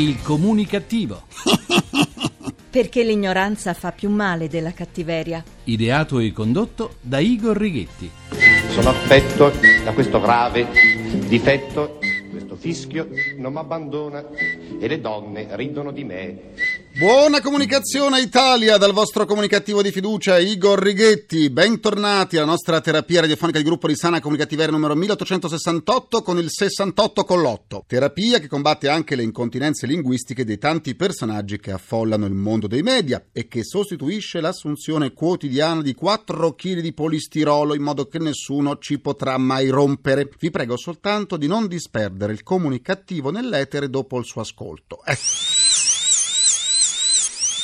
Il comunicativo. Perché l'ignoranza fa più male della cattiveria. Ideato e condotto da Igor Righetti. Sono affetto da questo grave difetto. Questo fischio non mi abbandona e le donne ridono di me. Buona comunicazione Italia dal vostro comunicativo di fiducia Igor Righetti. Bentornati alla nostra terapia radiofonica di gruppo di sana comunicativeria numero 1868 con il 68 con l'8. Terapia che combatte anche le incontinenze linguistiche dei tanti personaggi che affollano il mondo dei media e che sostituisce l'assunzione quotidiana di 4 kg di polistirolo in modo che nessuno ci potrà mai rompere. Vi prego soltanto di non disperdere il comunicativo nell'etere dopo il suo ascolto. Eh.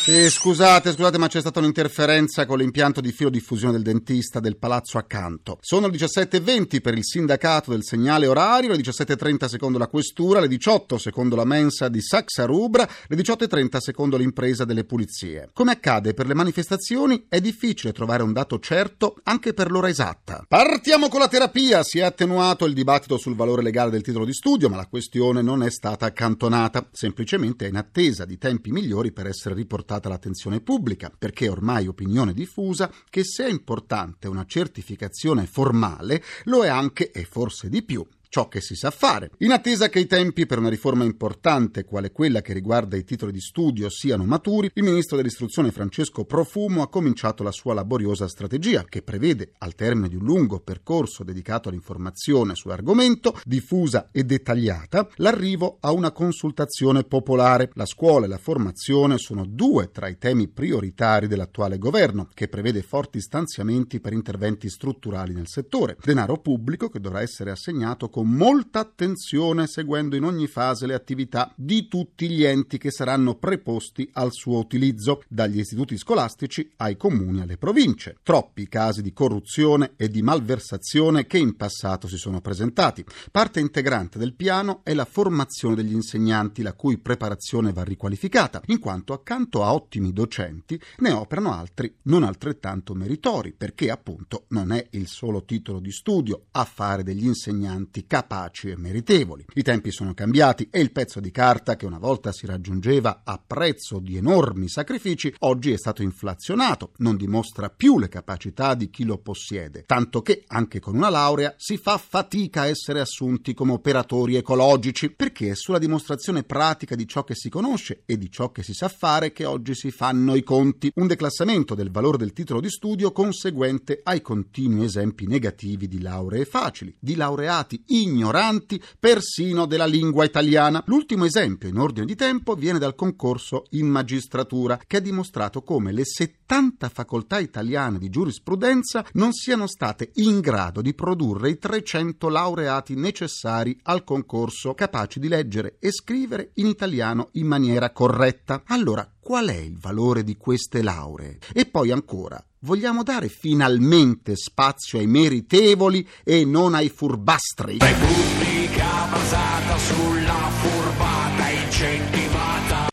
Sì, scusate, scusate, ma c'è stata un'interferenza con l'impianto di filo diffusione del dentista del palazzo accanto. Sono le 17.20 per il sindacato del segnale orario, le 17.30 secondo la questura, le 18 secondo la mensa di Saxa Rubra, le 18.30 secondo l'impresa delle pulizie. Come accade per le manifestazioni, è difficile trovare un dato certo anche per l'ora esatta. Partiamo con la terapia. Si è attenuato il dibattito sul valore legale del titolo di studio, ma la questione non è stata accantonata. Semplicemente è in attesa di tempi migliori per essere riportata l'attenzione pubblica, perché è ormai opinione diffusa che se è importante una certificazione formale, lo è anche e forse di più ciò che si sa fare. In attesa che i tempi per una riforma importante, quale quella che riguarda i titoli di studio, siano maturi, il ministro dell'istruzione Francesco Profumo ha cominciato la sua laboriosa strategia, che prevede, al termine di un lungo percorso dedicato all'informazione sull'argomento, diffusa e dettagliata, l'arrivo a una consultazione popolare. La scuola e la formazione sono due tra i temi prioritari dell'attuale governo, che prevede forti stanziamenti per interventi strutturali nel settore. Denaro pubblico che dovrà essere assegnato con molta attenzione seguendo in ogni fase le attività di tutti gli enti che saranno preposti al suo utilizzo, dagli istituti scolastici ai comuni alle province. Troppi casi di corruzione e di malversazione che in passato si sono presentati. Parte integrante del piano è la formazione degli insegnanti, la cui preparazione va riqualificata, in quanto accanto a ottimi docenti ne operano altri non altrettanto meritori, perché appunto non è il solo titolo di studio a fare degli insegnanti capaci e meritevoli. I tempi sono cambiati e il pezzo di carta che una volta si raggiungeva a prezzo di enormi sacrifici oggi è stato inflazionato, non dimostra più le capacità di chi lo possiede, tanto che anche con una laurea si fa fatica a essere assunti come operatori ecologici, perché è sulla dimostrazione pratica di ciò che si conosce e di ciò che si sa fare che oggi si fanno i conti, un declassamento del valore del titolo di studio conseguente ai continui esempi negativi di lauree facili, di laureati ignoranti persino della lingua italiana. L'ultimo esempio in ordine di tempo viene dal concorso in magistratura, che ha dimostrato come le 70 facoltà italiane di giurisprudenza non siano state in grado di produrre i 300 laureati necessari al concorso, capaci di leggere e scrivere in italiano in maniera corretta. Allora, qual è il valore di queste lauree? E poi ancora, vogliamo dare finalmente spazio ai meritevoli e non ai furbastri? Repubblica basata sulla incentivata.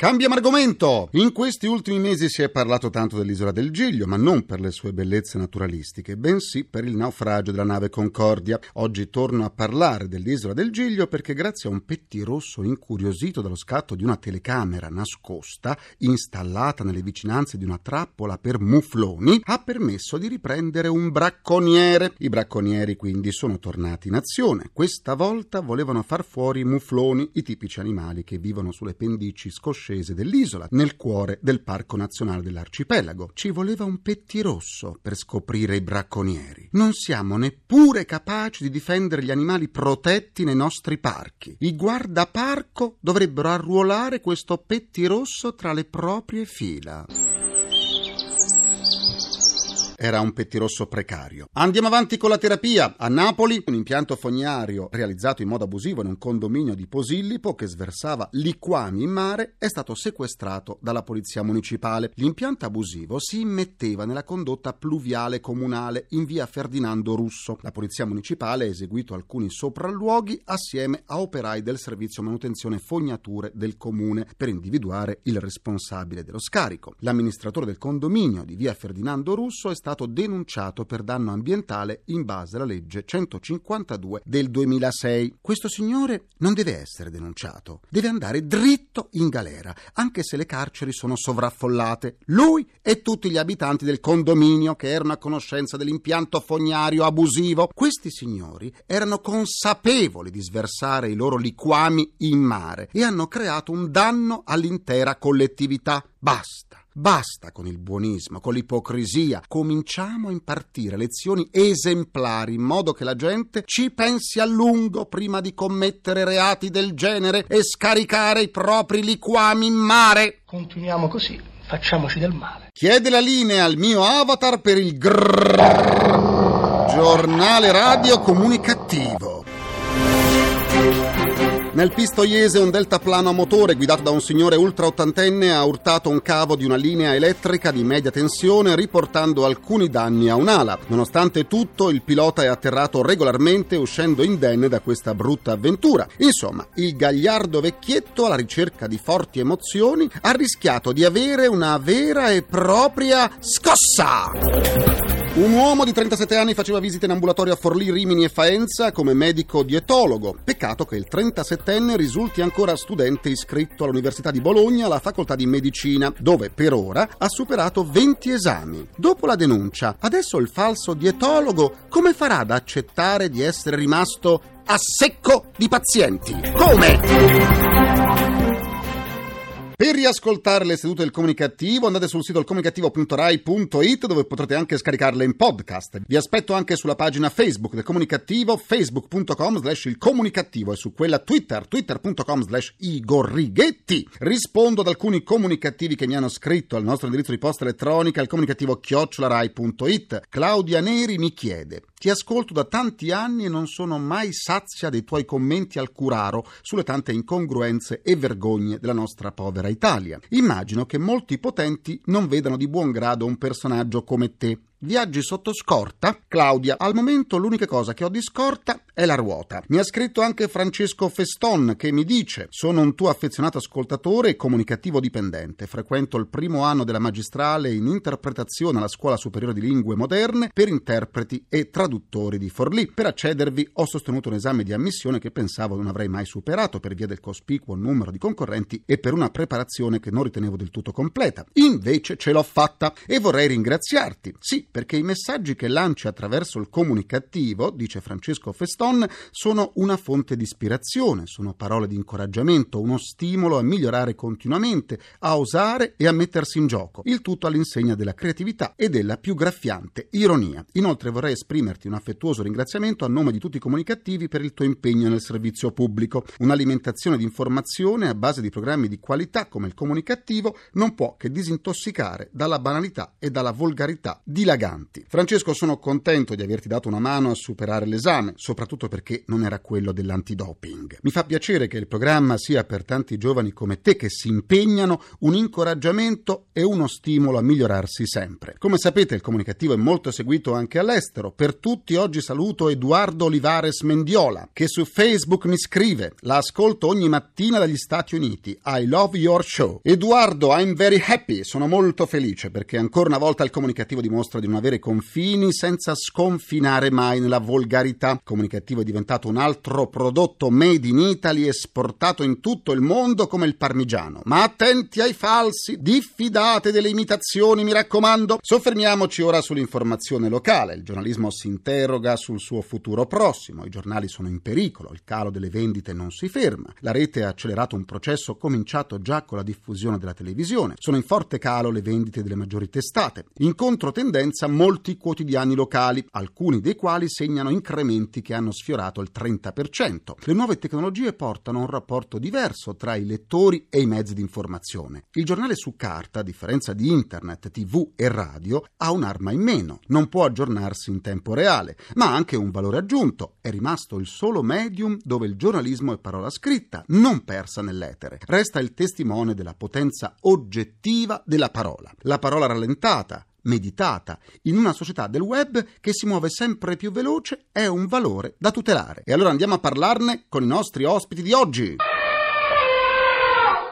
Cambiamo argomento! In questi ultimi mesi si è parlato tanto dell'isola del Giglio, ma non per le sue bellezze naturalistiche, bensì per il naufragio della nave Concordia. Oggi torno a parlare dell'isola del Giglio perché grazie a un pettirosso incuriosito dallo scatto di una telecamera nascosta, installata nelle vicinanze di una trappola per mufloni, ha permesso di riprendere un bracconiere. I bracconieri quindi sono tornati in azione. Questa volta volevano far fuori i mufloni, i tipici animali che vivono sulle pendici scoscese dell'isola, nel cuore del Parco Nazionale dell'Arcipelago. Ci voleva un pettirosso per scoprire i bracconieri. Non siamo neppure capaci di difendere gli animali protetti nei nostri parchi. I guardaparco dovrebbero arruolare questo pettirosso tra le proprie fila. Era un pettirosso precario. Andiamo avanti con la terapia. A Napoli, un impianto fognario realizzato in modo abusivo in un condominio di Posillipo che sversava liquami in mare è stato sequestrato dalla polizia municipale. L'impianto abusivo si immetteva nella condotta pluviale comunale in via Ferdinando Russo. La polizia municipale ha eseguito alcuni sopralluoghi assieme a operai del servizio manutenzione fognature del comune per individuare il responsabile dello scarico. L'amministratore del condominio di via Ferdinando Russo è stato stato denunciato per danno ambientale in base alla legge 152 del 2006. Questo signore non deve essere denunciato, deve andare dritto in galera, anche se le carceri sono sovraffollate. Lui e tutti gli abitanti del condominio che erano a conoscenza dell'impianto fognario abusivo. Questi signori erano consapevoli di sversare i loro liquami in mare e hanno creato un danno all'intera collettività. Basta. Basta con il buonismo, con l'ipocrisia. Cominciamo a impartire lezioni esemplari in modo che la gente ci pensi a lungo prima di commettere reati del genere e scaricare i propri liquami in mare. Continuiamo così, facciamoci del male. Chiede la linea al mio avatar per il grrr giornale radio comunicativo. Nel Pistoiese un deltaplano a motore guidato da un signore ultra ottantenne ha urtato un cavo di una linea elettrica di media tensione riportando alcuni danni a un'ala. Nonostante tutto il pilota è atterrato regolarmente uscendo indenne da questa brutta avventura. Insomma, il gagliardo vecchietto alla ricerca di forti emozioni ha rischiato di avere una vera e propria scossa. Un uomo di 37 anni faceva visite in ambulatorio a Forlì, Rimini e Faenza come medico dietologo. Peccato che il 37enne risulti ancora studente iscritto all'Università di Bologna alla facoltà di medicina, dove per ora ha superato 20 esami. Dopo la denuncia, adesso il falso dietologo come farà ad accettare di essere rimasto a secco di pazienti? Come? Per riascoltare le sedute del comunicativo andate sul sito comunicativo.rai.it dove potrete anche scaricarle in podcast. Vi aspetto anche sulla pagina Facebook del comunicativo facebook.com slash il comunicativo e su quella Twitter twitter.com slash Igor Righetti. Rispondo ad alcuni comunicativi che mi hanno scritto al nostro indirizzo di posta elettronica al comunicativo chiocciolarai.it. Claudia Neri mi chiede ti ascolto da tanti anni e non sono mai sazia dei tuoi commenti al curaro sulle tante incongruenze e vergogne della nostra povera Italia. Immagino che molti potenti non vedano di buon grado un personaggio come te Viaggi sotto scorta? Claudia, al momento l'unica cosa che ho di scorta è la ruota. Mi ha scritto anche Francesco Feston che mi dice: Sono un tuo affezionato ascoltatore e comunicativo dipendente. Frequento il primo anno della magistrale in interpretazione alla Scuola Superiore di Lingue Moderne per interpreti e traduttori di Forlì. Per accedervi ho sostenuto un esame di ammissione che pensavo non avrei mai superato per via del cospicuo numero di concorrenti e per una preparazione che non ritenevo del tutto completa. Invece ce l'ho fatta e vorrei ringraziarti. Sì, perché i messaggi che lanci attraverso il comunicativo, dice Francesco Feston, sono una fonte di ispirazione, sono parole di incoraggiamento, uno stimolo a migliorare continuamente, a osare e a mettersi in gioco, il tutto all'insegna della creatività e della più graffiante ironia. Inoltre vorrei esprimerti un affettuoso ringraziamento a nome di tutti i comunicativi per il tuo impegno nel servizio pubblico. Un'alimentazione di informazione a base di programmi di qualità come il comunicativo non può che disintossicare dalla banalità e dalla volgarità dilagante eleganti. Francesco, sono contento di averti dato una mano a superare l'esame, soprattutto perché non era quello dell'antidoping. Mi fa piacere che il programma sia per tanti giovani come te che si impegnano un incoraggiamento e uno stimolo a migliorarsi sempre. Come sapete, il comunicativo è molto seguito anche all'estero. Per tutti oggi saluto Edoardo Olivares Mendiola, che su Facebook mi scrive: La ascolto ogni mattina dagli Stati Uniti. I love your show. Edoardo, I'm very happy. Sono molto felice perché ancora una volta il comunicativo dimostra di non avere confini senza sconfinare mai nella volgarità. Il comunicativo è diventato un altro prodotto made in Italy esportato in tutto il mondo come il parmigiano. Ma attenti ai falsi, diffidate delle imitazioni, mi raccomando. Soffermiamoci ora sull'informazione locale. Il giornalismo si interroga sul suo futuro prossimo. I giornali sono in pericolo, il calo delle vendite non si ferma. La rete ha accelerato un processo cominciato già con la diffusione della televisione. Sono in forte calo le vendite delle maggiori testate. In controtendenza tendenza molti quotidiani locali, alcuni dei quali segnano incrementi che hanno sfiorato il 30%. Le nuove tecnologie portano a un rapporto diverso tra i lettori e i mezzi di informazione. Il giornale su carta, a differenza di internet, tv e radio, ha un'arma in meno, non può aggiornarsi in tempo reale, ma ha anche un valore aggiunto. È rimasto il solo medium dove il giornalismo è parola scritta, non persa nell'etere. Resta il testimone della potenza oggettiva della parola. La parola rallentata, meditata in una società del web che si muove sempre più veloce è un valore da tutelare. E allora andiamo a parlarne con i nostri ospiti di oggi.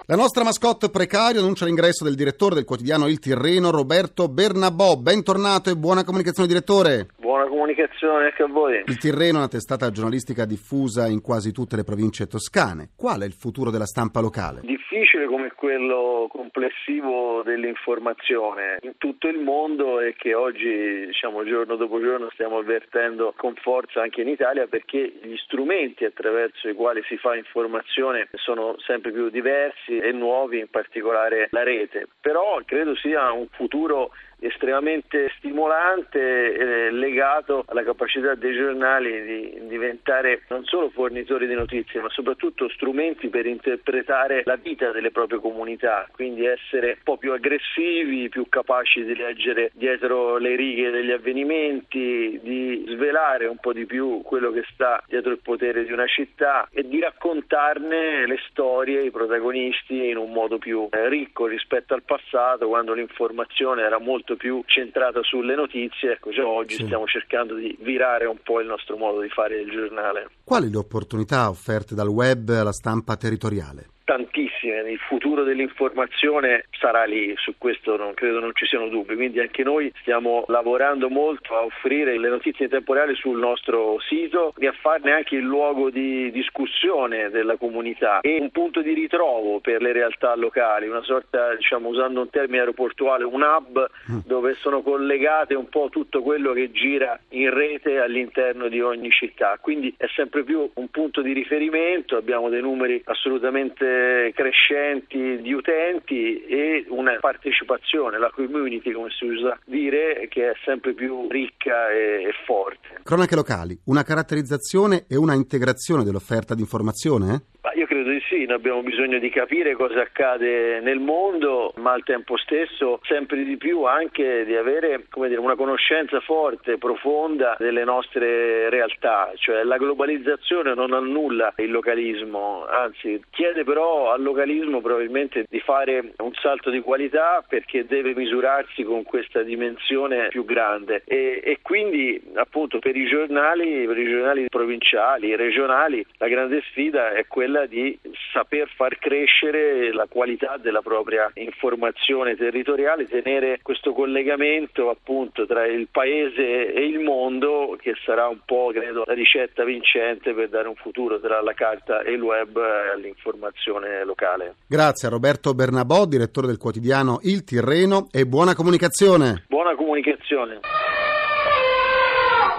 La nostra mascotte precario annuncia l'ingresso del direttore del quotidiano Il Tirreno, Roberto Bernabò. Bentornato e buona comunicazione, direttore. Buona comunicazione anche a voi. Il Tirreno è una testata giornalistica diffusa in quasi tutte le province toscane. Qual è il futuro della stampa locale? Difficile come quello complessivo dell'informazione in tutto il mondo e che oggi, diciamo, giorno dopo giorno stiamo avvertendo con forza anche in Italia perché gli strumenti attraverso i quali si fa informazione sono sempre più diversi e nuovi, in particolare la rete. Però credo sia un futuro estremamente stimolante eh, legato alla capacità dei giornali di diventare non solo fornitori di notizie ma soprattutto strumenti per interpretare la vita delle proprie comunità, quindi essere un po' più aggressivi, più capaci di leggere dietro le righe degli avvenimenti, di svelare un po' di più quello che sta dietro il potere di una città e di raccontarne le storie, i protagonisti in un modo più eh, ricco rispetto al passato quando l'informazione era molto molto più centrata sulle notizie, ecco, già oggi sì. stiamo cercando di virare un po' il nostro modo di fare il giornale. Quali le opportunità offerte dal web alla stampa territoriale? Tantissime, il futuro dell'informazione sarà lì, su questo non credo non ci siano dubbi, quindi anche noi stiamo lavorando molto a offrire le notizie in tempo reale sul nostro sito e a farne anche il luogo di discussione della comunità e un punto di ritrovo per le realtà locali, una sorta, diciamo usando un termine aeroportuale, un hub mm. dove sono collegate un po' tutto quello che gira in rete all'interno di ogni città, quindi è sempre più un punto di riferimento, abbiamo dei numeri assolutamente crescenti di utenti e una partecipazione, la community come si usa dire, che è sempre più ricca e, e forte. Cronache locali, una caratterizzazione e una integrazione dell'offerta di informazione? Eh? Io credo di sì, noi abbiamo bisogno di capire cosa accade nel mondo, ma al tempo stesso sempre di più anche di avere dire, una conoscenza forte, profonda delle nostre realtà, cioè la globalizzazione non annulla il localismo, anzi chiede però al localismo probabilmente di fare un salto di qualità perché deve misurarsi con questa dimensione più grande. E, e quindi appunto per i giornali, per i giornali provinciali, regionali, la grande sfida è quella quella di saper far crescere la qualità della propria informazione territoriale, tenere questo collegamento appunto tra il paese e il mondo che sarà un po' credo la ricetta vincente per dare un futuro tra la carta e il web all'informazione locale. Grazie a Roberto Bernabò, direttore del quotidiano Il Tirreno e buona comunicazione. Buona comunicazione.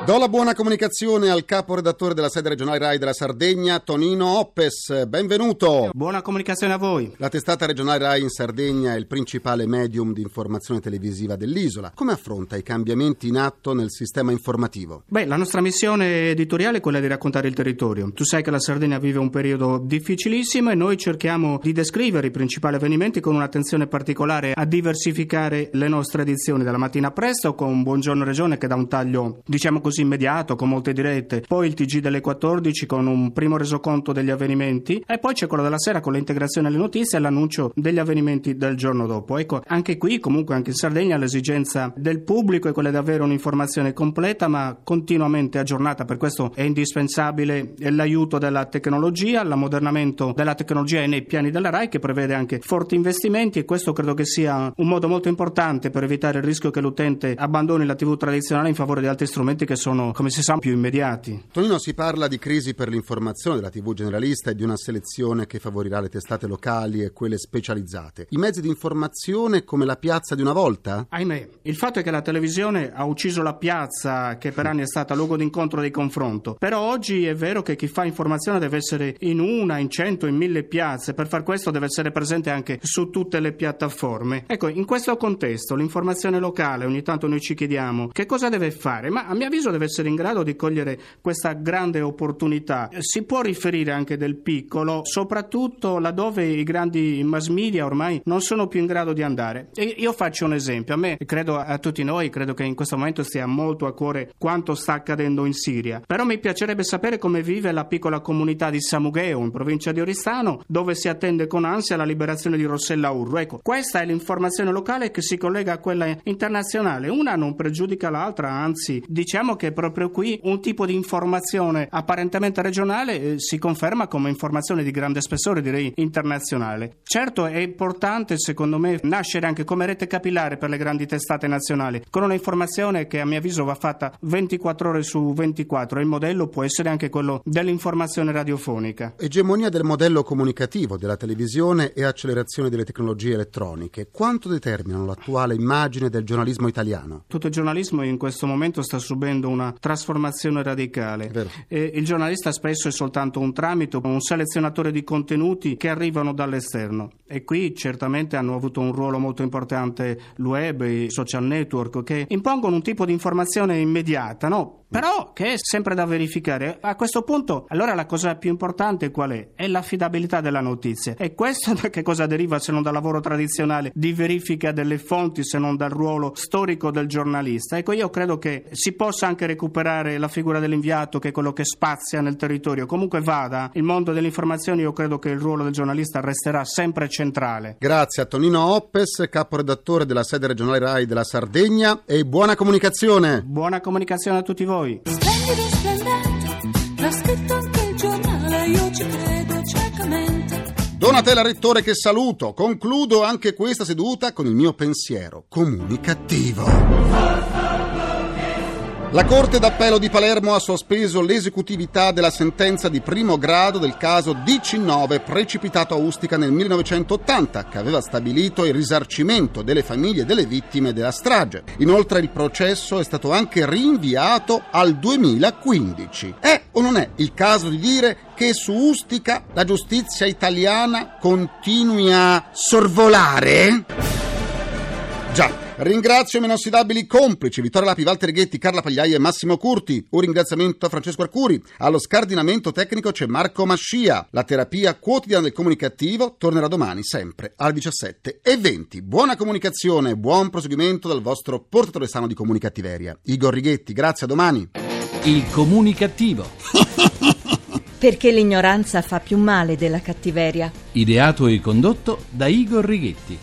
Do la buona comunicazione al capo redattore della sede regionale RAI della Sardegna, Tonino Oppes. Benvenuto. Buona comunicazione a voi. La testata regionale RAI in Sardegna è il principale medium di informazione televisiva dell'isola. Come affronta i cambiamenti in atto nel sistema informativo? Beh, la nostra missione editoriale è quella di raccontare il territorio. Tu sai che la Sardegna vive un periodo difficilissimo e noi cerchiamo di descrivere i principali avvenimenti con un'attenzione particolare a diversificare le nostre edizioni dalla mattina presto con Buongiorno Regione che dà un taglio, diciamo così, così immediato con molte dirette, poi il TG delle 14 con un primo resoconto degli avvenimenti. E poi c'è quello della sera con l'integrazione alle notizie e l'annuncio degli avvenimenti del giorno dopo. Ecco, anche qui comunque anche in Sardegna l'esigenza del pubblico è quella di avere un'informazione completa ma continuamente aggiornata, per questo è indispensabile l'aiuto della tecnologia, l'ammodernamento della tecnologia nei piani della RAI che prevede anche forti investimenti e questo credo che sia un modo molto importante per evitare il rischio che l'utente abbandoni la TV tradizionale in favore di altri strumenti che sono, come si sa, più immediati. Tonino, si parla di crisi per l'informazione della TV generalista e di una selezione che favorirà le testate locali e quelle specializzate. I mezzi di informazione come la piazza di una volta? Ahimè, il fatto è che la televisione ha ucciso la piazza che per anni è stata luogo d'incontro e di confronto. Però oggi è vero che chi fa informazione deve essere in una, in cento, in mille piazze. Per far questo deve essere presente anche su tutte le piattaforme. Ecco, in questo contesto l'informazione locale, ogni tanto noi ci chiediamo che cosa deve fare, ma a mio avviso deve essere in grado di cogliere questa grande opportunità. Si può riferire anche del piccolo, soprattutto laddove i grandi mass media ormai non sono più in grado di andare. E io faccio un esempio, a me, credo a tutti noi, credo che in questo momento stia molto a cuore quanto sta accadendo in Siria, però mi piacerebbe sapere come vive la piccola comunità di Samugheo, in provincia di Oristano, dove si attende con ansia la liberazione di Rossella Urro. Ecco, questa è l'informazione locale che si collega a quella internazionale. Una non pregiudica l'altra, anzi, diciamo diciamo che proprio qui un tipo di informazione apparentemente regionale eh, si conferma come informazione di grande spessore, direi internazionale. Certo è importante, secondo me, nascere anche come rete capillare per le grandi testate nazionali, con una informazione che a mio avviso va fatta 24 ore su 24. Il modello può essere anche quello dell'informazione radiofonica. Egemonia del modello comunicativo della televisione e accelerazione delle tecnologie elettroniche. Quanto determinano l'attuale immagine del giornalismo italiano? Tutto il giornalismo in questo momento sta subendo una trasformazione radicale. E il giornalista spesso è soltanto un tramite, un selezionatore di contenuti che arrivano dall'esterno. E qui certamente hanno avuto un ruolo molto importante il web, i social network, che impongono un tipo di informazione immediata, no? Però che è sempre da verificare. A questo punto, allora la cosa più importante qual è? È l'affidabilità della notizia. E questo da che cosa deriva se non dal lavoro tradizionale di verifica delle fonti, se non dal ruolo storico del giornalista? Ecco, io credo che si possa anche recuperare la figura dell'inviato, che è quello che spazia nel territorio. Comunque vada, il mondo delle informazioni, io credo che il ruolo del giornalista resterà sempre centrale. Grazie a Tonino Oppes, caporedattore della sede regionale RAI della Sardegna e buona comunicazione. Buona comunicazione a tutti voi voi. Splendido, splendente, l'ha scritto anche il giornale, io ci credo ciecamente. Donatella Rettore che saluto, concludo anche questa seduta con il mio pensiero comunicativo. La Corte d'Appello di Palermo ha sospeso l'esecutività della sentenza di primo grado del caso DC9 precipitato a Ustica nel 1980, che aveva stabilito il risarcimento delle famiglie delle vittime della strage. Inoltre il processo è stato anche rinviato al 2015. È o non è il caso di dire che su Ustica la giustizia italiana continui a sorvolare? Già, Ringrazio i miei inossidabili complici Vittorio Lapi, Walter Ghetti, Carla Pagliaia e Massimo Curti. Un ringraziamento a Francesco Arcuri. Allo scardinamento tecnico c'è Marco Mascia. La terapia quotidiana del comunicativo tornerà domani sempre alle 17 e 20. Buona comunicazione, e buon proseguimento dal vostro portatore sano di comunicattiveria. Igor Righetti, grazie, a domani. Il comunicativo. Perché l'ignoranza fa più male della cattiveria. Ideato e condotto da Igor Righetti.